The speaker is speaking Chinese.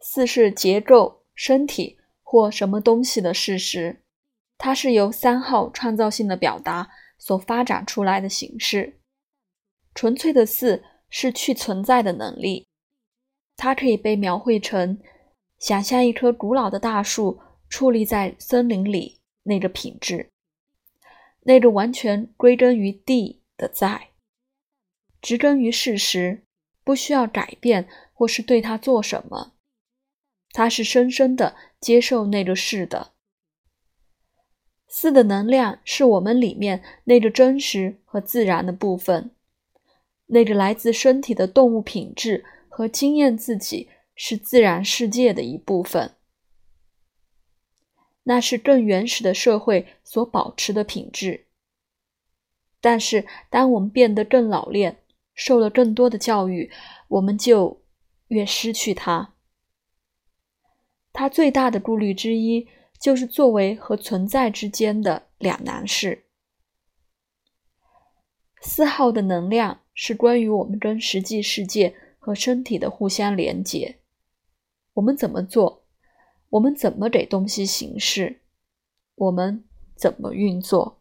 四是结构、身体或什么东西的事实，它是由三号创造性的表达所发展出来的形式。纯粹的四是去存在的能力，它可以被描绘成想象一棵古老的大树矗立在森林里那个品质，那个完全归根于地的在，植根于事实，不需要改变或是对它做什么。它是深深的接受那个是的。四的能量是我们里面那个真实和自然的部分，那个来自身体的动物品质和经验自己是自然世界的一部分。那是更原始的社会所保持的品质。但是，当我们变得更老练，受了更多的教育，我们就越失去它。他最大的顾虑之一，就是作为和存在之间的两难事。四号的能量是关于我们跟实际世界和身体的互相连接。我们怎么做？我们怎么给东西形式？我们怎么运作？